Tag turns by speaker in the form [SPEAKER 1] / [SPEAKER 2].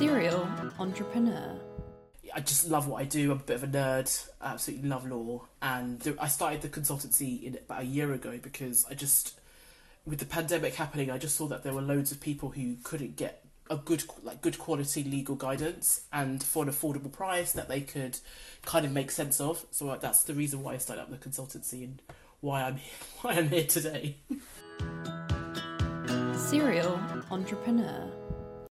[SPEAKER 1] Serial entrepreneur.
[SPEAKER 2] I just love what I do. I'm a bit of a nerd. I absolutely love law, and I started the consultancy in about a year ago because I just, with the pandemic happening, I just saw that there were loads of people who couldn't get a good like good quality legal guidance and for an affordable price that they could kind of make sense of. So that's the reason why I started up the consultancy and why I'm here, why I'm here today.
[SPEAKER 1] Serial entrepreneur.